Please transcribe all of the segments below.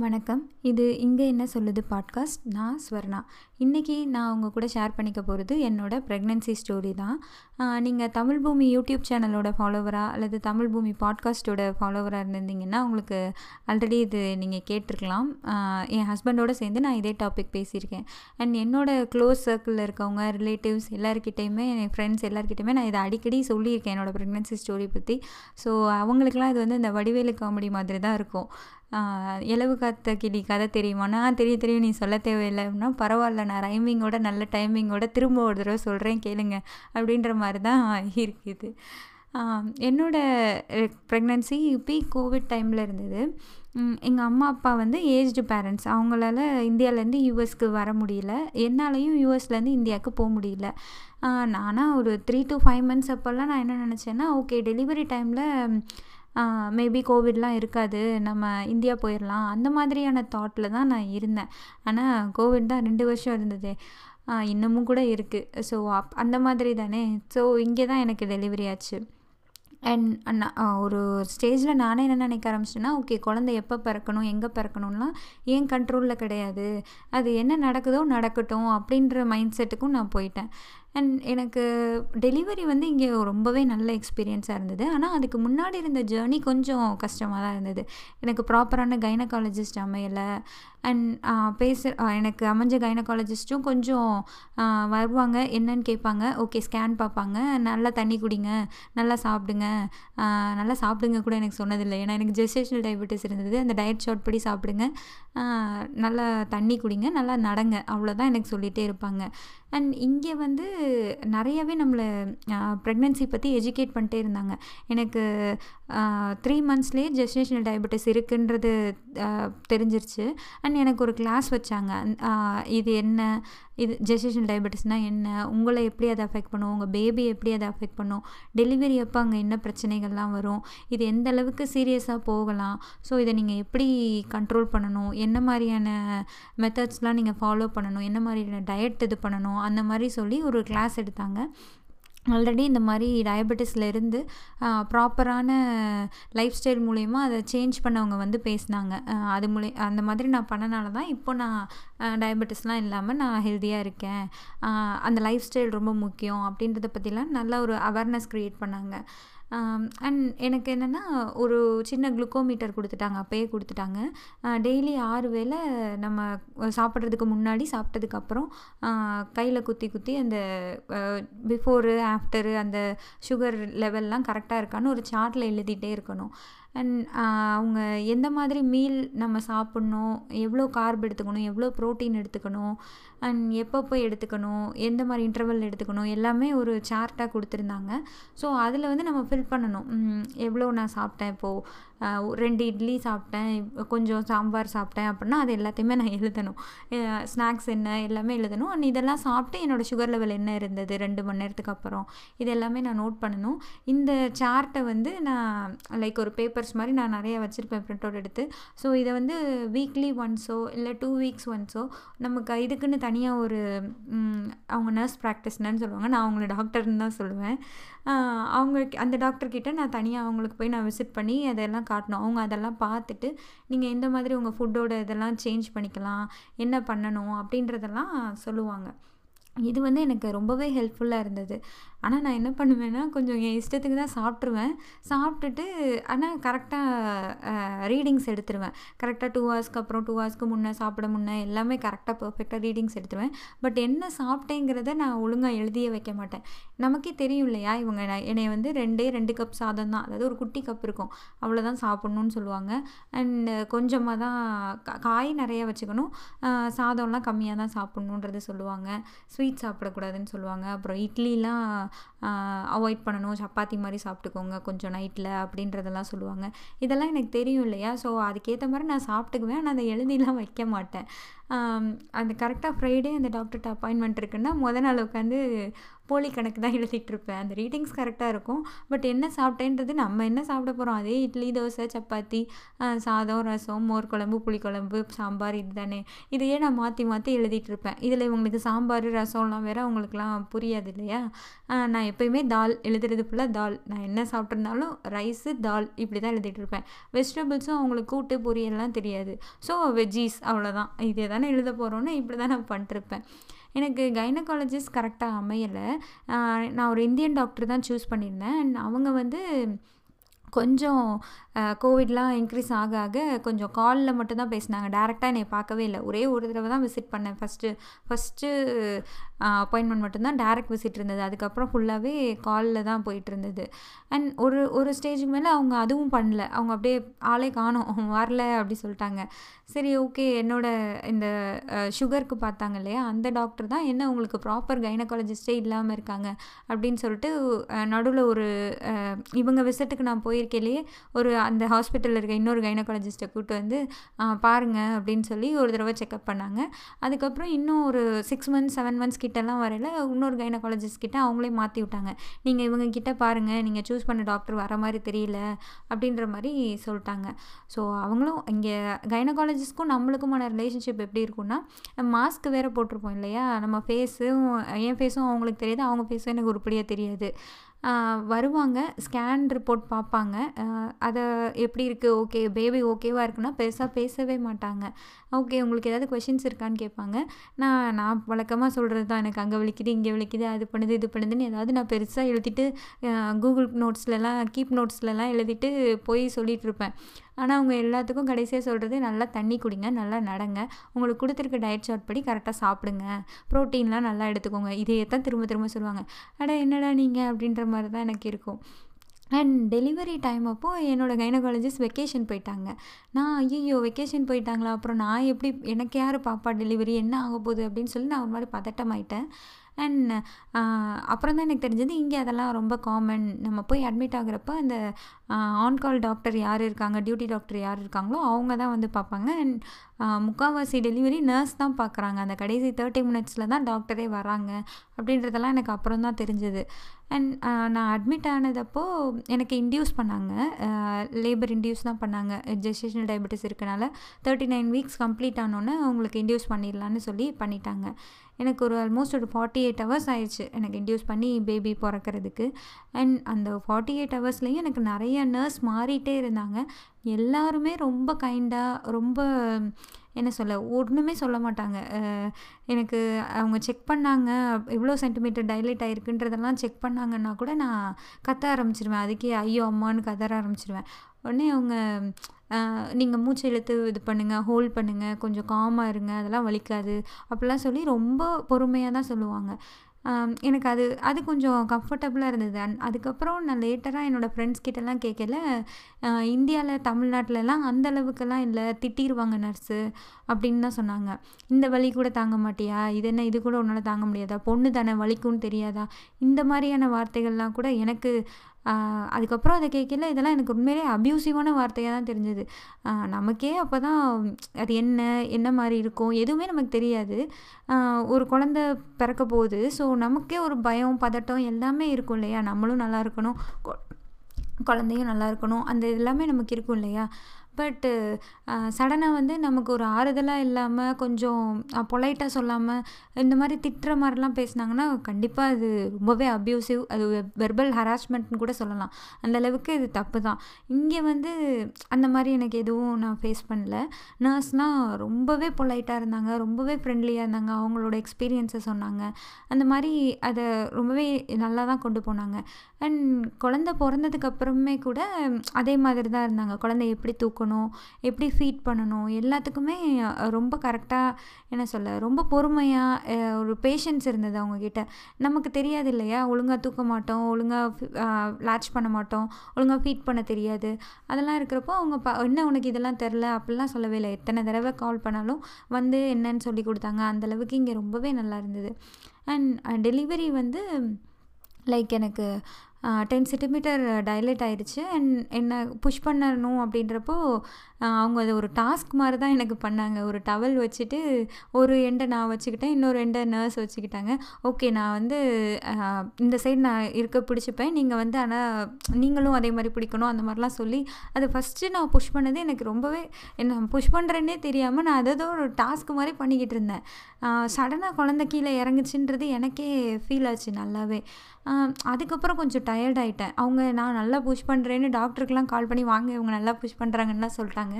வணக்கம். இது இங்கே என்ன சொல்லுது பாட்காஸ்ட் நான் ஸ்வர்ணா. இன்றைக்கி நான் உங்கள் கூட ஷேர் பண்ணிக்க போகிறது என்னோட ப்ரெக்னென்சி ஸ்டோரி தான். நீங்கள் தமிழ் பூமி யூடியூப் சேனலோட ஃபாலோவராக அல்லது தமிழ் பூமி பாட்காஸ்ட்டோட ஃபாலோவராக இருந்திருந்தீங்கன்னா உங்களுக்கு ஆல்ரெடி இது நீங்கள் கேட்டிருக்கலாம். என் ஹஸ்பண்டோடு சேர்ந்து நான் இதே டாபிக் பேசியிருக்கேன். அண்ட் என்னோட க்ளோஸ் சர்க்கிளில் இருக்கவங்க ரிலேட்டிவ்ஸ் எல்லாருக்கிட்டேயுமே என் ஃப்ரெண்ட்ஸ் எல்லாருக்கிட்டையுமே நான் இதை அடிக்கடி சொல்லியிருக்கேன் என்னோட ப்ரெக்னென்சி ஸ்டோரி பற்றி ஸோ அவங்களுக்குலாம் இது வந்து இந்த வடிவேலு காமெடி மாதிரி தான் இருக்கும். இலவு காத்த கிளி கதை தெரியுமா? தெரிய தெரியும் தெரியும் நீ சொல்ல தேவையில்லை அப்படின்னா பரவாயில்ல நான் ரைமிங்கோட நல்ல டைமிங்கோட திரும்ப ஒரு தடவை சொல்கிறேன் கேளுங்க அப்படின்ற மாதிரி தான் இருக்குது. என்னோடய என்னோட ப்ரெக்னென்சி பீக் கோவிட் டைமில் இருந்தது. எங்கள் அம்மா அப்பா வந்து ஏஜ்டு பேரண்ட்ஸ் அவங்களால இந்தியாவிலேருந்து யூஎஸ்க்கு வர முடியல. என்னாலையும் யூஎஸ்லேருந்து இந்தியாவுக்கு போக முடியல. நானாக ஒரு த்ரீ டு ஃபைவ் மந்த்ஸ் அப்போல்லாம் நான் என்ன நினச்சேன்னா ஓகே டெலிவரி டைமில் மேபி கோவிட்லாம் இருக்காது நம்ம இந்தியா போயிடலாம் அந்த மாதிரியான தாட்டில் தான் நான் இருந்தேன். ஆனால் கோவிட் தான் ரெண்டு வருஷம் இருந்தது. இன்னமும் கூட இருக்குது ஸோ அப் அந்த மாதிரி தானே. ஸோ இங்கே தான் எனக்கு டெலிவரி ஆச்சு. அண்ட் அண்ணா ஒரு ஸ்டேஜில் நானே என்ன நினைக்க ஆரம்பிச்சிட்டேன்னா ஓகே குழந்தை எப்போ பிறக்கணும் எங்கே பிறக்கணும்லாம் ஏன் கண்ட்ரோலில் கிடையாது. அது என்ன நடக்குதோ நடக்கட்டும் அப்படின்ற மைண்ட் செட்டுக்கும் நான் போயிட்டேன். அண்ட் எனக்கு டெலிவரி வந்து இங்கே ரொம்பவே நல்ல எக்ஸ்பீரியன்ஸாக இருந்தது. ஆனால் அதுக்கு முன்னாடி இருந்த ஜேர்னி கொஞ்சம் கஷ்டமாக தான் இருந்தது. எனக்கு ப்ராப்பரான கைனகாலஜிஸ்ட் அமையலை. அண்ட் பேச எனக்கு அமைஞ்ச கைனகாலஜிஸ்ட்டும் கொஞ்சம் வருவாங்க. என்னன்னு கேட்பாங்க. ஓகே ஸ்கேன் பார்ப்பாங்க. நல்லா தண்ணி குடிங்க. நல்லா சாப்பிடுங்க. நல்லா சாப்பிடுங்க கூட எனக்கு சொன்னதில்லை. ஏன்னா எனக்கு ஜெஸ்டேஷனல் டயபெட்டிஸ் இருந்தது. அந்த டயட் ஷார்ட் படி சாப்பிடுங்க. நல்லா தண்ணி குடிங்க. நல்லா நடங்க. அவ்வளோதான் எனக்கு சொல்லிகிட்டே இருப்பாங்க. அண்ட் இங்கே வந்து நிறையவே நம்மளை ப்ரெக்னென்சி பற்றி எஜுகேட் பண்ணிட்டே இருந்தாங்க. எனக்கு த்ரீ மந்த்ஸ்லேயே ஜெஸ்டேஷனல் டயபெட்டிஸ் இருக்குன்றது தெரிஞ்சிருச்சு. அண்ட் எனக்கு ஒரு கிளாஸ் வச்சாங்க. இது என்ன இது ஜெசேஷன் டயபெட்டிஸ்னால் என்ன? உங்களை எப்படி அதை அஃபெக்ட் பண்ணும்? உங்கள் பேபி எப்படி அதை அஃபெக்ட் பண்ணும்? டெலிவரி அப்போ அங்கே என்ன பிரச்சனைகள்லாம் வரும்? இது எந்த அளவுக்கு சீரியஸாக போகலாம்? ஸோ இதை நீங்கள் எப்படி கண்ட்ரோல் பண்ணணும்? என்ன மாதிரியான மெத்தட்ஸ்லாம் நீங்கள் ஃபாலோ பண்ணணும்? என்ன மாதிரியான டயட் இது பண்ணணும்? அந்த மாதிரி சொல்லி ஒரு கிளாஸ் எடுத்தாங்க. ஆல்ரெடி இந்த மாதிரி டயபெட்டிஸில் இருந்து ப்ராப்பரான லைஃப் ஸ்டைல் மூலயமா அதை சேஞ்ச் பண்ணவங்க வந்து பேசினாங்க. அது மூலி அந்த மாதிரி நான் பண்ணனால தான் இப்போ நான் டயபெட்டிஸ்லாம் இல்லாமல் நான் ஹெல்த்தியாக இருக்கேன். அந்த லைஃப் ஸ்டைல் ரொம்ப முக்கியம் அப்படின்றத பற்றிலாம் நல்ல ஒரு அவேர்னஸ் க்ரியேட் பண்ணாங்க. அண்ட் எனக்கு என்னென்னா ஒரு சின்ன குளுக்கோமீட்டர் கொடுத்துட்டாங்க அப்போயே கொடுத்துட்டாங்க. டெய்லி ஆறு வேளை நம்ம சாப்பிட்றதுக்கு முன்னாடி சாப்பிட்டதுக்கப்புறம் கையில் குத்தி குத்தி அந்த பிஃபோரு ஆஃப்டரு அந்த சுகர் லெவல்லாம் கரெக்டாக இருக்கான்னு ஒரு சார்ட்டில் எழுதிட்டே இருக்கணும். அண்ட் uh, அவங்க எந்த மாதிரி மீல் நம்ம சாப்பிட்ணும் எவ்வளோ கார்ப் எடுத்துக்கணும் எவ்வளோ ப்ரோட்டீன் எடுத்துக்கணும் அண்ட் எப்பப்போ எடுத்துக்கணும் எந்த மாதிரி இன்டர்வல் எடுத்துக்கணும் எல்லாமே ஒரு சார்ட்டாக கொடுத்துருந்தாங்க. ஸோ அதில் வந்து நம்ம ஃபில் பண்ணணும். எவ்வளோ நான் சாப்பிட்டேன் இப்போது ரெண்டு இட்லி சாப்பிட்டேன் கொஞ்சம் சாம்பார் சாப்பிட்டேன் அப்படின்னா அது எல்லாத்தையுமே நான் எழுதணும். ஸ்நாக்ஸ் என்ன எல்லாமே எழுதணும். அண்ட் இதெல்லாம் சாப்பிட்டு என்னோடய சுகர் லெவல் என்ன இருந்தது ரெண்டு மணி நேரத்துக்கு அப்புறம்? இது எல்லாமே நான் நோட் பண்ணணும். இந்த சார்ட்டை வந்து நான் லைக் ஒரு பேப்பர்ஸ் மாதிரி நான் நிறைய வச்சுருப்பேன் ப்ரிண்ட் அவுட் எடுத்து. ஸோ இதை வந்து வீக்லி ஒன்ஸோ இல்லை டூ வீக்ஸ் ஒன்ஸோ நமக்கு இதுக்குன்னு தனியாக ஒரு அவங்க நர்ஸ் ப்ராக்டிஸ்னு சொல்லுவாங்க. நான் அவங்கள டாக்டர்னு தான் சொல்லுவேன். அவங்க அந்த டாக்டர்கிட்ட நான் தனியாக அவங்களுக்கு போய் நான் விசிட் பண்ணி அதெல்லாம் காட்டணும். அவங்க அதெல்லாம் பார்த்துட்டு நீங்கள் எந்த மாதிரி உங்கள் ஃபுட்டோட இதெல்லாம் சேஞ்ச் பண்ணிக்கலாம். என்ன பண்ணணும்? அப்படின்றதெல்லாம் சொல்லுவாங்க. இது வந்து எனக்கு ரொம்பவே ஹெல்ப்ஃபுல்லாக இருந்தது. ஆனால் நான் என்ன பண்ணுவேன்னா கொஞ்சம் என் இஷ்டத்துக்கு தான் சாப்பிட்ருவேன் சாப்பிட்டுட்டு ஆனால் கரெக்டாக ரீடிங்ஸ் எடுத்துருவேன். கரெக்டாக டூ ஹவர்ஸ்க்கு அப்புறம் டூ ஹவர்ஸ்க்கு முன்னே சாப்பிட முன்னே எல்லாமே கரெக்டாக பர்ஃபெக்டாக ரீடிங்ஸ் எடுத்துருவேன். பட் என்ன சாப்பிட்டேங்கிறத நான் ஒழுங்காக எழுதியே வைக்க மாட்டேன். நமக்கே தெரியும் இல்லையா? இவங்க என்னை வந்து ரெண்டே ரெண்டு கப் சாதம் தான். அதாவது ஒரு குட்டி கப் இருக்கும். அவ்வளோதான் சாப்பிட்ணுன்னு சொல்லுவாங்க. அண்ட் கொஞ்சமாக தான் காய் நிறைய வச்சுக்கணும். சாதம்லாம் கம்மியாக தான் சாப்பிட்ணுன்றது சொல்லுவாங்க. ஸ்வீட் சாப்பிடக்கூடாதுன்னு சொல்லுவாங்க. அப்புறம் இட்லிலாம் அவாய்ட் பண்ணணும். சப்பாத்தி மாதிரி சாப்பிட்டுக்கோங்க கொஞ்சம் நைட்டில் அப்படின்றதெல்லாம் சொல்லுவாங்க. இதெல்லாம் எனக்கு தெரியும் இல்லையா? ஸோ அதுக்கேற்ற மாதிரி நான் சாப்பிட்டுக்குவேன். ஆனால் அதை எழுதிலாம் வைக்க மாட்டேன். அந்த கரெக்டாக ஃப்ரைடே அந்த டாக்டர்கிட்ட அப்பாயின்மெண்ட் இருக்குன்னா முதல் நாள் உட்காந்து போலி கணக்கு தான் எழுதிட்டு இருப்பேன். அந்த ரீடிங்ஸ் கரெக்டாக இருக்கும். பட் என்ன சாப்பிட்டேன்றது நம்ம என்ன சாப்பிட போகிறோம் அதே இட்லி தோசை சப்பாத்தி சாதம் ரசம் மோர் குழம்பு புளிக்குழம்பு சாம்பார் இது தானே இதையே நான் மாற்றி மாற்றி எழுதிட்டு இருப்பேன். இதில் இவங்களுக்கு சாம்பார் ரசம்லாம் வேறு அவங்களுக்குலாம் புரியாது இல்லையா? நான் எப்போயுமே தால் எழுதுறது ஃபுல்லாக தால். நான் என்ன சாப்பிட்ருந்தாலும் ரைஸு தால் இப்படி தான் எழுதிட்டு இருப்பேன். வெஜிடபிள்ஸும் அவங்களுக்கு கூட்டு பொரியல்லாம் தெரியாது. ஸோ வெஜ்ஜீஸ் அவ்வளோதான் இதே தான் எழுத போகிறோன்னு இப்படி தான் நான் பண்ணிட்டுருப்பேன் எனக்கு கைனகாலஜிஸ்ட் கரெக்டாக அமையலை. நான் ஒரு இந்தியன் டாக்டர் தான் சூஸ் பண்ணியிருந்தேன். அண்ட் அவங்க வந்து கொஞ்சம் கோவிட்லாம் இன்க்ரீஸ் ஆக ஆக கொஞ்சம் காலில் மட்டும்தான் பேசினாங்க. டேரெக்டாக என்னை பார்க்கவே இல்லை. ஒரே ஒரு தடவை தான் விசிட் பண்ணேன். ஃபஸ்ட்டு ஃபஸ்ட்டு அப்பாயின்மெண்ட் மட்டும்தான் டேரக்ட் விசிட் இருந்தது. அதுக்கப்புறம் ஃபுல்லாகவே காலில் தான் போயிட்டு இருந்தது அண்ட் ஒரு ஒரு ஸ்டேஜுக்கு மேலே அவங்க அதுவும் பண்ணல. அவங்க அப்படியே ஆளே காணும். வரல அப்படி சொல்லிட்டாங்க. சரி ஓகே என்னோட இந்த சுகருக்கு பார்த்தாங்க இல்லையா? அந்த டாக்டர் தான் என்ன உங்களுக்கு ப்ராப்பர் கைனகாலஜிஸ்டே இல்லாமல் இருக்காங்க அப்படின்னு சொல்லிட்டு நடுவில் ஒரு இவங்க விசிட்டுக்கு நான் போயிருக்கேலேயே ஒரு அந்த ஹாஸ்பிட்டலில் இருக்க இன்னொரு கைனகாலஜிஸ்ட்டை கூப்பிட்டு வந்து பாருங்கள் அப்படின்னு சொல்லி ஒரு தடவை செக்அப் பண்ணாங்க. அதுக்கப்புறம் இன்னும் ஒரு சிக்ஸ் மந்த்ஸ் செவன் மந்த்ஸ் கிட்டலாம் வரையில் இன்னொரு கைனகாலஜிஸ்ட் கிட்ட அவங்களே மாற்றி விட்டாங்க. நீங்கள் இவங்க கிட்ட பாருங்கள் நீங்கள் சூஸ் பண்ண டாக்டர் வர மாதிரி தெரியல அப்படின்ற மாதிரி சொல்லிட்டாங்க. ஸோ அவங்களும் இங்கே கைனகாலஜிஸ்ட்க்கும் நம்மளுக்குமான ரிலேஷன்ஷிப் எப்படி இருக்கும்னா மாஸ்க் வேறு போட்டிருப்போம் இல்லையா? நம்ம ஃபேஸும் என் ஃபேஸும் அவங்களுக்கு தெரியாது அவங்க ஃபேஸும் எனக்கு உருப்படியாக தெரியாது. வருவாங்க. ஸ்கேன் ரிப்போர்ட் பார்ப்பாங்க. அதை எப்படி இருக்குது ஓகே பேபி ஓகேவாக இருக்குன்னா பெருசாக பேசவே மாட்டாங்க. ஓகே உங்களுக்கு ஏதாவது கொஷின்ஸ் இருக்கான்னு கேட்பாங்க. நான் நான் வழக்கமாக சொல்கிறது தான். எனக்கு அங்கே விழிக்குது இங்கே விழிக்குது அது பண்ணுது இது பண்ணுதுன்னு ஏதாவது நான் பெருசாக எழுதிட்டு கூகுள் நோட்ஸ்லலாம் கீப் நோட்ஸ்லலாம் எழுதிட்டு போய் சொல்லிகிட்ருப்பேன் ஆனால் அவங்க எல்லாத்துக்கும் கடைசியாக சொல்கிறது நல்லா தண்ணி குடிங்க நல்லா நடங்க. உங்களுக்கு கொடுத்துருக்க டயட் சார்ட் படி கரெக்டாக சாப்பிடுங்க. ப்ரோட்டீன்லாம் நல்லா எடுத்துக்கோங்க. இதையே தான் திரும்ப திரும்ப சொல்லுவாங்க. அட என்னடா நீங்கள் அப்படின்ற மாதிரி தான் எனக்கு இருக்கும். அண்ட் டெலிவரி டைம் அப்போது என்னோடய கைனகாலஜிஸ்ட் வெக்கேஷன் போயிட்டாங்க. நான் ஐயோ வெக்கேஷன் போயிட்டாங்களா? அப்புறம் நான் எப்படி எனக்கு யார் பாப்பா டெலிவரி என்ன ஆக போகுது அப்படின்னு சொல்லி நான் ஒரு மாதிரி பதட்டமாயிட்டேன். அண்ட் அப்புறம் தான் எனக்கு தெரிஞ்சது இங்கே அதெல்லாம் ரொம்ப காமன் நம்ம போய் அட்மிட் ஆகுறப்ப அந்த ஆன்கால் டாக்டர் யார் இருக்காங்க டியூட்டி டாக்டர் யார் இருக்காங்களோ அவங்க தான் வந்து பார்ப்பாங்க. அண்ட் முக்கால்வாசி டெலிவரி நர்ஸ் தான் பார்க்குறாங்க. அந்த கடைசி தேர்ட்டி மினிட்ஸில் தான் டாக்டரே வராங்க அப்படின்றதெல்லாம் எனக்கு அப்புறம் தான் தெரிஞ்சது. அண்ட் நான் அட்மிட் ஆனதப்போ எனக்கு இன்டியூஸ் பண்ணாங்க. லேபர் இன்டியூஸ் தான் பண்ணாங்க. ஜெஸ்டேஷனல் டயபெட்டிஸ் இருக்கனால தேர்ட்டி நைன் வீக்ஸ் கம்ப்ளீட் ஆனோன்னே அவங்களுக்கு இன்டியூஸ் பண்ணிடலான்னு சொல்லி பண்ணிட்டாங்க. எனக்கு ஒரு ஆல்மோஸ்ட் ஒரு ஃபார்ட்டி எயிட் ஹவர்ஸ் ஆயிடுச்சு. எனக்கு இன்டியூஸ் பண்ணி பேபி பிறக்கிறதுக்கு. அண்ட் அந்த ஃபார்ட்டி எயிட் ஹவர்ஸ்லேயும் எனக்கு நிறைய நர்ஸ் மாறிட்டே இருந்தாங்க. எல்லாருமே ரொம்ப கைண்டாக ரொம்ப என்ன சொல்ல ஒன்றுமே சொல்ல மாட்டாங்க. எனக்கு அவங்க செக் பண்ணாங்க எவ்வளோ சென்டிமீட்டர் டைலேட் ஆகிருக்குன்றதெல்லாம் செக் பண்ணாங்கன்னா கூட நான் கத்த ஆரம்பிச்சிருவேன். அதுக்கே ஐயோ அம்மான்னு கதற ஆரம்பிச்சிருவேன். உடனே அவங்க நீங்கள் மூச்சு இழுத்து இது பண்ணுங்கள் ஹோல்ட் பண்ணுங்கள் கொஞ்சம் காமாக இருங்க அதெல்லாம் வலிக்காது. அப்படிலாம் சொல்லி ரொம்ப பொறுமையாக தான் சொல்லுவாங்க. எனக்கு அது அது கொஞ்சம் கம்ஃபர்டபுளாக இருந்தது. அண்ட் அதுக்கப்புறம் நான் லேட்டராக என்னோடய ஃப்ரெண்ட்ஸ் கிட்டலாம் கேட்கல இந்தியாவில் தமிழ்நாட்டிலலாம் அந்த அளவுக்கெல்லாம் இல்லை. திட்டிடுவாங்க நர்ஸு அப்படின்னு தான் சொன்னாங்க. இந்த வலி கூட தாங்க மாட்டியா? இது என்ன இது கூட உன்னால் தாங்க முடியாதா? பொண்ணு தானே வலிக்கும்னு தெரியாதா? இந்த மாதிரியான வார்த்தைகள்லாம் கூட எனக்கு அதுக்கப்புறம் அதை கேட்கல. இதெல்லாம் எனக்கு உண்மையிலே அப்யூசிவான வார்த்தையாக தான் தெரிஞ்சது. நமக்கே அப்போ தான் அது என்ன என்ன மாதிரி இருக்கும் எதுவுமே நமக்கு தெரியாது. ஒரு குழந்த பிறக்க போகுது. ஸோ நமக்கே ஒரு பயம் பதட்டம் எல்லாமே இருக்கும் இல்லையா? நம்மளும் நல்லா இருக்கணும் குழந்தையும் நல்லா இருக்கணும். அந்த எல்லாமே நமக்கு இருக்கும் இல்லையா? பட்டு சடனாக வந்து நமக்கு ஒரு ஆறுதலாக இல்லாமல் கொஞ்சம் பொலைட்டாக சொல்லாமல் இந்த மாதிரி திட்டுற மாதிரிலாம் பேசுனாங்கன்னா கண்டிப்பாக அது ரொம்பவே அப்யூசிவ் அது வெர்பல் ஹராஸ்மெண்ட்னு கூட சொல்லலாம். அந்தளவுக்கு இது தப்பு தான் இங்கே வந்து அந்த மாதிரி எனக்கு எதுவும் நான் ஃபேஸ் பண்ணல. நர்ஸ்லாம் ரொம்பவே பொலைட்டாக இருந்தாங்க ரொம்பவே ஃப்ரெண்ட்லியாக இருந்தாங்க அவங்களோட எக்ஸ்பீரியன்ஸை சொன்னாங்க. அந்த மாதிரி அதை ரொம்பவே நல்லா தான் கொண்டு போனாங்க. அண்ட் குழந்த பிறந்ததுக்கு அப்புறமே கூட அதே மாதிரி தான் இருந்தாங்க. குழந்தை எப்படி தூக்கணும் எப்படி ஃபீட் பண்ணணும் எல்லாத்துக்குமே ரொம்ப கரெக்டாக என்ன சொல்ல ரொம்ப பொறுமையாக ஒரு பேஷன்ஸ் இருந்தது அவங்கக்கிட்ட நமக்கு தெரியாது இல்லையா? ஒழுங்காக தூக்க மாட்டோம் ஒழுங்காக லாச் பண்ண மாட்டோம் ஒழுங்காக ஃபீட் பண்ண தெரியாது. அதெல்லாம் இருக்கிறப்போ அவங்க ப என்ன உனக்கு இதெல்லாம் தெரில? அப்படிலாம் சொல்லவே இல்லை. எத்தனை தடவை கால் பண்ணாலும் வந்து என்னன்னு சொல்லி கொடுத்தாங்க. அந்தளவுக்கு இங்கே ரொம்பவே நல்லா இருந்தது. அண்ட் டெலிவரி வந்து லைக் எனக்கு டென் சென்டிமீட்டர் டைலேட் ஆயிடுச்சு. அண்ட் என்னை புஷ் பண்ணணும் அப்படின்றப்போ அவங்க அதை ஒரு டாஸ்க் மாதிரி தான் எனக்கு பண்ணாங்க. ஒரு டவல் வச்சுட்டு ஒரு எண்டை நான் வச்சுக்கிட்டேன் இன்னொரு எண்டை நர்ஸ் வச்சுக்கிட்டாங்க. ஓகே நான் வந்து இந்த சைடு நான் இருக்க பிடிச்சிப்பேன். நீங்கள் வந்து ஆனால் நீங்களும் அதே மாதிரி பிடிக்கணும் அந்த மாதிரிலாம் சொல்லி அது ஃபஸ்ட்டு நான் புஷ் பண்ணது எனக்கு ரொம்பவே என்ன புஷ் பண்ணுறேன்னே தெரியாமல் நான் அதோ ஒரு டாஸ்க் மாதிரி பண்ணிக்கிட்டு இருந்தேன். சடனாக குழந்தை கீழே இறங்குச்சுன்றது எனக்கே ஃபீல் ஆச்சு நல்லாவே. அதுக்கப்புறம் கொஞ்சம் டயர்ட் ஆகிட்டேன் அவங்க நான் நல்லா புஷ் பண்ணுறேன்னு டாக்டருக்கெலாம் கால் பண்ணி வாங்க இவங்க நல்லா புஷ் பண்ணுறாங்கன்னா சொல்லிட்டாங்க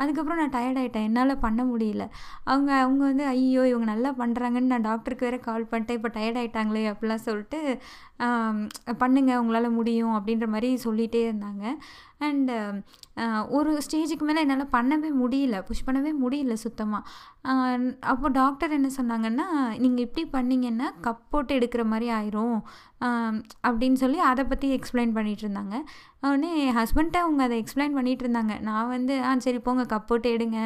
அதுக்கப்புறம் நான் டயர்ட் ஆகிட்டேன் என்னால் பண்ண முடியல. அவங்க அவங்க வந்து ஐயோ இவங்க நல்லா பண்ணுறாங்கன்னு நான் டாக்டருக்கு வேறு கால் பண்ணிட்டேன். இப்போ டயர்ட் ஆகிட்டாங்களே அப்படிலாம் சொல்லிட்டு பண்ணுங்கள் உங்களால் முடியும் அப்படின்ற மாதிரி சொல்லிகிட்டே இருந்தாங்க. அண்டு ஒரு ஸ்டேஜுக்கு மேலே என்னால் பண்ணவே முடியல. புஷ் பண்ணவே முடியல சுத்தமாக அப்போ டாக்டர் என்ன சொன்னாங்கன்னா நீங்கள் இப்படி பண்ணிங்கன்னா கப் போட்டு எடுக்கிற மாதிரி ஆயிரும். அப்படின்னு சொல்லி அதை பற்றி எக்ஸ்பிளைன் பண்ணிகிட்டு இருந்தாங்க. உடனே என் ஹஸ்பண்ட்டை அவங்க அதை எக்ஸ்பிளைன் பண்ணிகிட்டு இருந்தாங்க. நான் வந்து ஆ சரி போங்க கப் போட்டு எடுங்க.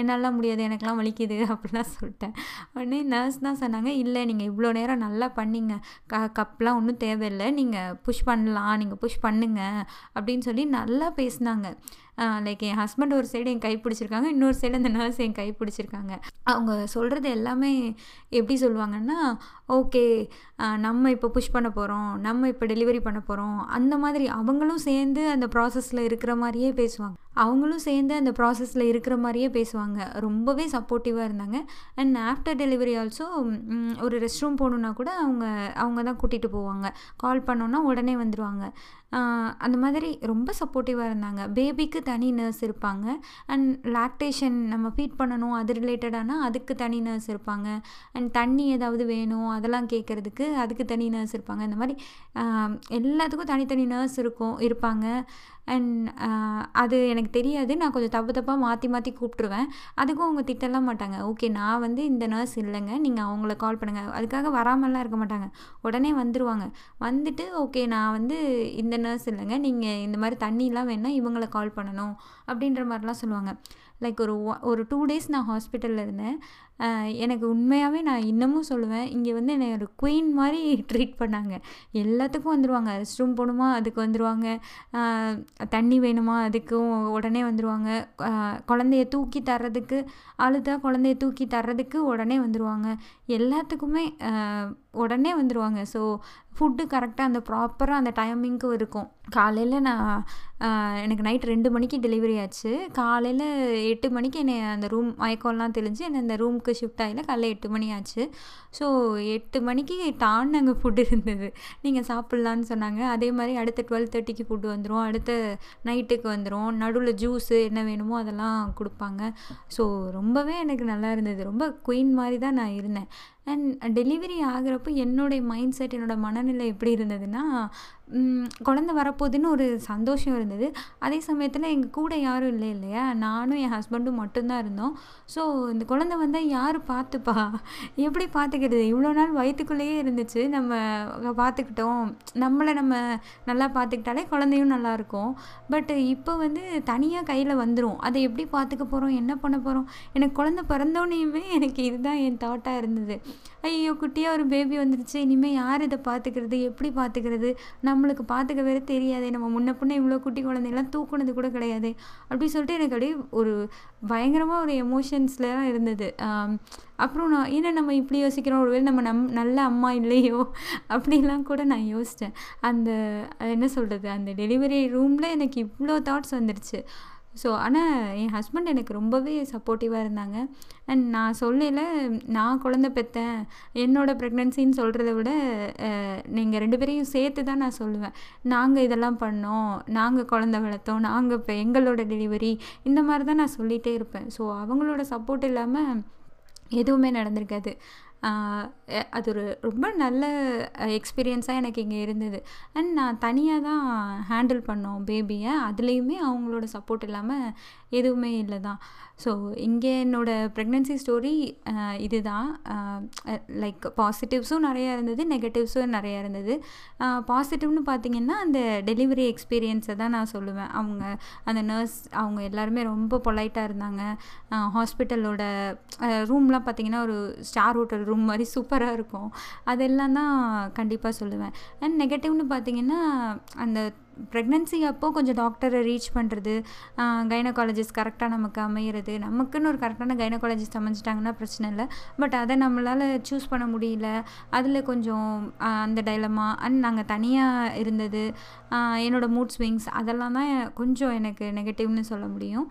என்னாலாம் முடியாது எனக்கெல்லாம் வலிக்குது. அப்படிலாம் சொல்லிட்டேன். உடனே நர்ஸ் தான் சொன்னாங்க இல்லை நீங்கள் இவ்வளோ நேரம் நல்லா பண்ணீங்க. க கப்லாம் ஒன்றும் தேவையில்லை. நீங்கள் புஷ் பண்ணலாம். நீங்கள் புஷ் பண்ணுங்க. அப்படின்னு சொல்லி நல்லா நல்லா பேசினாங்க. லைக் என் ஹஸ்பண்ட் ஒரு சைடு என் கை பிடிச்சிருக்காங்க இன்னொரு சைடு அந்த நர்ஸ் என் கை பிடிச்சிருக்காங்க. அவங்க சொல்கிறது எல்லாமே எப்படி சொல்லுவாங்கன்னா ஓகே நம்ம இப்போ புஷ் பண்ண போகிறோம் நம்ம இப்போ டெலிவரி பண்ண போகிறோம் அந்த மாதிரி அவங்களும் சேர்ந்து அந்த ப்ராசஸில் இருக்கிற மாதிரியே பேசுவாங்க. அவங்களும் சேர்ந்து அந்த ப்ராசஸில் இருக்கிற மாதிரியே பேசுவாங்க. ரொம்பவே சப்போர்ட்டிவாக இருந்தாங்க. அண்ட் ஆஃப்டர் டெலிவரி ஆல்சோ ஒரு ரெஸ்ட் ரூம் போகணுன்னா கூட அவங்க அவங்க தான் கூட்டிகிட்டு போவாங்க. கால் பண்ணோன்னா உடனே வந்துடுவாங்க அந்த மாதிரி ரொம்ப சப்போர்ட்டிவாக இருந்தாங்க. பேபிக்கு தனி நர்ஸ் இருப்பாங்க. அண்ட் லாக்டேஷன் நம்ம ஃபீட் பண்ணணும் அது ரிலேட்டடானா அதுக்கு தனி நர்ஸ் இருப்பாங்க. அண்ட் தண்ணி ஏதாவது வேணும் அதெல்லாம் கேட்குறதுக்கு அதுக்கு தனி நர்ஸ் இருப்பாங்க. இந்த மாதிரி எல்லாத்துக்கும் தனித்தனி நர்ஸ் இருக்கும் இருப்பாங்க. அண்ட் uh, அது எனக்கு தெரியாது. நான் கொஞ்சம் தப்பு தப்பாக மாற்றி மாற்றி கூப்பிட்ருவேன் அதுக்கும் அவங்க திட்டலாம் மாட்டாங்க. ஓகே நான் வந்து இந்த நர்ஸ் இல்லைங்க. நீங்கள் அவங்கள கால் பண்ணுங்கள் அதுக்காக வராமலாம் இருக்க மாட்டாங்க. உடனே வந்துடுவாங்க வந்துட்டு ஓகே நான் வந்து இந்த நர்ஸ் இல்லைங்க. நீங்கள் இந்த மாதிரி தண்ணிலாம் வேணால் இவங்கள கால் பண்ணணும். அப்படின்ற மாதிரிலாம் சொல்லுவாங்க. லைக் ஒரு ஒ- ஒரு டூ டேஸ் நான் ஹாஸ்பிட்டலில் இருந்தேன். எனக்கு உண்மையாகவே நான் இன்னமும் சொல்லுவேன். இங்கே வந்து என்னை ஒரு குயின் மாதிரி ட்ரீட் பண்ணாங்க. எல்லாத்துக்கும் வந்துடுவாங்க ரெஸ்ட் ரூம் போகணுமா? அதுக்கு வந்துடுவாங்க தண்ணி வேணுமா? அதுக்கும் உடனே வந்துடுவாங்க குழந்தைய தூக்கி தர்றதுக்கு அழுதா குழந்தைய தூக்கி தர்றதுக்கு உடனே வந்துடுவாங்க எல்லாத்துக்குமே உடனே வந்துடுவாங்க ஸோ ஃபுட்டு கரெக்டாக அந்த ப்ராப்பராக அந்த டைமிங்க்கு இருக்கும். காலையில் நான் எனக்கு நைட் ரெண்டு மணிக்கு டெலிவரி ஆச்சு. காலையில் எட்டு மணிக்கு என்னை அந்த ரூம் மயக்கம்லாம் தெளிஞ்சு என்னை அந்த ரூமுக்கு ஷிஃப்ட் ஆகல காலையில் எட்டு மணி ஆச்சு. ஸோ எட்டு மணிக்கு டான் அங்கே ஃபுட் இருந்தது. நீங்கள் சாப்பிட்லான்னு சொன்னாங்க. அதே மாதிரி அடுத்த டுவெல் தேர்ட்டிக்கு ஃபுட்டு வந்துடும் அடுத்த நைட்டுக்கு வந்துடும் நடுவில் ஜூஸு என்ன வேணுமோ அதெல்லாம் கொடுப்பாங்க. ஸோ ரொம்பவே எனக்கு நல்லா இருந்தது. ரொம்ப குயின் மாதிரி தான் நான் இருந்தேன். அண்ட் டெலிவரி ஆகிறப்போ என்னுடைய மைண்ட் செட் என்னோட மனநிலை எப்படி இருந்ததுன்னா குழந்த வரப்போகுதுன்னு ஒரு சந்தோஷம் இருந்தது. அதே சமயத்தில் எங்கள் கூட யாரும் இல்லை இல்லையா? நானும் என் ஹஸ்பண்டும் மட்டும்தான் இருந்தோம். ஸோ இந்த குழந்தை வந்தால் யார் பார்த்துப்பா எப்படி பார்த்துக்கிறது இவ்வளோ நாள் வயிற்றுக்குள்ளேயே இருந்துச்சு. நம்ம பார்த்துக்கிட்டோம் நம்மளை நம்ம நல்லா பார்த்துக்கிட்டாலே குழந்தையும் நல்லாயிருக்கும் பட் இப்போ வந்து தனியாக கையில் வந்துடும் அதை எப்படி பார்த்துக்க போகிறோம் என்ன பண்ண போகிறோம் எனக்கு குழந்தை பிறந்தோடனேயுமே எனக்கு இதுதான் என் தாட்டாக இருந்தது. ஐயோ குட்டியாக ஒரு பேபி வந்துடுச்சு இனிமேல் யார் இதை பார்த்துக்கிறது எப்படி பார்த்துக்கிறது நம்மளுக்கு பார்த்துக்க வேற தெரியாதே. நம்ம முன்ன பின்ன இவ்வளோ குட்டி குழந்தையெல்லாம் தூக்குனது கூட கிடையாது. அப்படி சொல்லிட்டு எனக்கு அப்படியே ஒரு பயங்கரமாக ஒரு எமோஷன்ஸில் தான் இருந்தது. அப்புறம் நான் ஏன்னா நம்ம இப்படி யோசிக்கிறோம்? ஒருவேளை நம்ம நம் நல்ல அம்மா இல்லையோ? அப்படிலாம் கூட நான் யோசித்தேன் அந்த என்ன சொல்கிறது அந்த டெலிவரி ரூமில் எனக்கு இவ்வளோ தாட்ஸ் வந்துருச்சு. ஸோ ஆனால் என் ஹஸ்பண்ட் எனக்கு ரொம்பவே சப்போர்ட்டிவாக இருந்தாங்க. அண்ட் நான் சொல்லல நான் குழந்த பெற்றேன் என்னோடய ப்ரெக்னென்சின்னு சொல்கிறத விட நீங்கள் ரெண்டு பேரையும் சேர்த்து தான் நான் சொல்லுவேன். நாங்கள் இதெல்லாம் பண்ணோம் நாங்கள் குழந்த வளர்த்தோம் நாங்கள் இப்போ எங்களோட டெலிவரி இந்த மாதிரி தான் நான் சொல்லிகிட்டே இருப்பேன். ஸோ அவங்களோட சப்போர்ட் இல்லாமல் எதுவுமே நடந்திருக்காது. அது ஒரு ரொம்ப நல்ல எக்ஸ்பீரியன்ஸாக எனக்கு இங்கே இருந்தது. அண்ட் நான் தனியாக தான் ஹேண்டில் பண்ணோம் பேபியை அதுலேயுமே அவங்களோட சப்போர்ட் இல்லாமல் எதுவுமே இல்லை தான் ஸோ இங்கே என்னோட ப்ரெக்னென்சி ஸ்டோரி இதுதான். லைக் பாசிட்டிவ்ஸும் நிறையா இருந்தது நெகட்டிவ்ஸும் நிறையா இருந்தது. பாசிட்டிவ்னு பார்த்தீங்கன்னா அந்த டெலிவரி எக்ஸ்பீரியன்ஸை தான் நான் சொல்லுவேன். அவங்க அந்த நர்ஸ் அவங்க எல்லாருமே ரொம்ப பொலைட்டாக இருந்தாங்க. ஹாஸ்பிட்டலோட ரூம்லாம் பார்த்தீங்கன்னா ஒரு ஸ்டார் ஹோட்டல் ரூம் மாதிரி சூப்பராக இருக்கும். அதெல்லாம் தான் கண்டிப்பாக சொல்லுவேன். அண்ட் நெகட்டிவ்னு பார்த்தீங்கன்னா அந்த ப்ரெக்னென்சி அப்போது கொஞ்சம் டாக்டரை ரீச் பண்ணுறது கைனகாலஜிஸ்ட் கரெக்டாக நமக்கு அமையிறது. நமக்குன்னு ஒரு கரெக்டான கைனகாலஜிஸ்ட் அமைஞ்சிட்டாங்கன்னா பிரச்சனை இல்லை. பட் அதை நம்மளால் சூஸ் பண்ண முடியல. அதில் கொஞ்சம் அந்த டைலமா அண்ட் நாங்கள் தனியாக இருந்தது என்னோடய என்னோட மூட் ஸ்விங்ஸ் அதெல்லாம் தான் கொஞ்சம் எனக்கு நெகட்டிவ்னு சொல்ல முடியும்.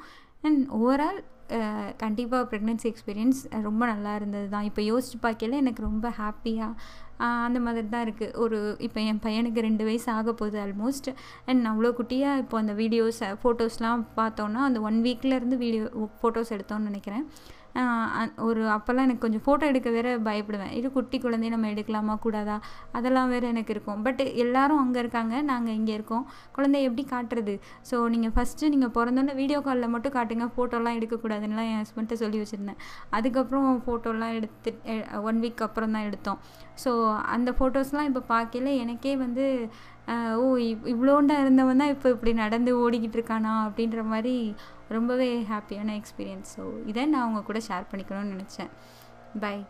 அண்ட் ஓவரால் கண்டிப்பாக ப்ரெக்னென்சி எக்ஸ்பீரியன்ஸ் ரொம்ப நல்லா இருந்தது தான் இப்போ யோசிச்சு பார்க்கல எனக்கு ரொம்ப ஹாப்பியாக அந்த மாதிரி தான் இருக்குது ஒரு இப்போ என் பையனுக்கு ரெண்டு வயசு ஆக போகுது ஆல்மோஸ்ட் அண்ட் அவ்வளோ குட்டியாக இப்போ அந்த வீடியோஸ் ஃபோட்டோஸ்லாம் பார்த்தோன்னா அந்த ஒன் வீக்லேருந்து வீடியோ ஃபோட்டோஸ் எடுத்தோன்னு நினைக்கிறேன். ஒரு அப்போல்லாம் எனக்கு கொஞ்சம் ஃபோட்டோ எடுக்க வேற பயப்படுவேன். இது குட்டி குழந்தைய நம்ம எடுக்கலாமா கூடாதா? அதெல்லாம் வேறு எனக்கு இருக்கும். பட் எல்லாரும் அங்கே இருக்காங்க நாங்கள் இங்கே இருக்கோம். குழந்தைய எப்படி காட்டுறது? ஸோ நீங்கள் ஃபஸ்ட்டு நீங்கள் பிறந்தோன்னே வீடியோ காலில் மட்டும் காட்டுங்க. ஃபோட்டோலாம் எடுக்கக்கூடாதுன்னுலாம் என் ஹஸ்பண்ட்டை சொல்லி வச்சுருந்தேன். அதுக்கப்புறம் ஃபோட்டோலாம் எடுத்து ஒன் வீக் அப்புறம் தான் எடுத்தோம். ஸோ அந்த ஃபோட்டோஸ்லாம் இப்போ பார்க்கல எனக்கே வந்து ஓ இவ் இவ்வளோண்டா இருந்தவன் தான் இப்போ இப்படி நடந்து ஓடிக்கிட்டு இருக்கானா அப்படின்ற மாதிரி ரொம்பவே ஹாப்பியான எக்ஸ்பீரியன்ஸ். ஸோ இதை நான் உங்கள் கூட ஷேர் பண்ணிக்கணும்னு நினச்சேன். பை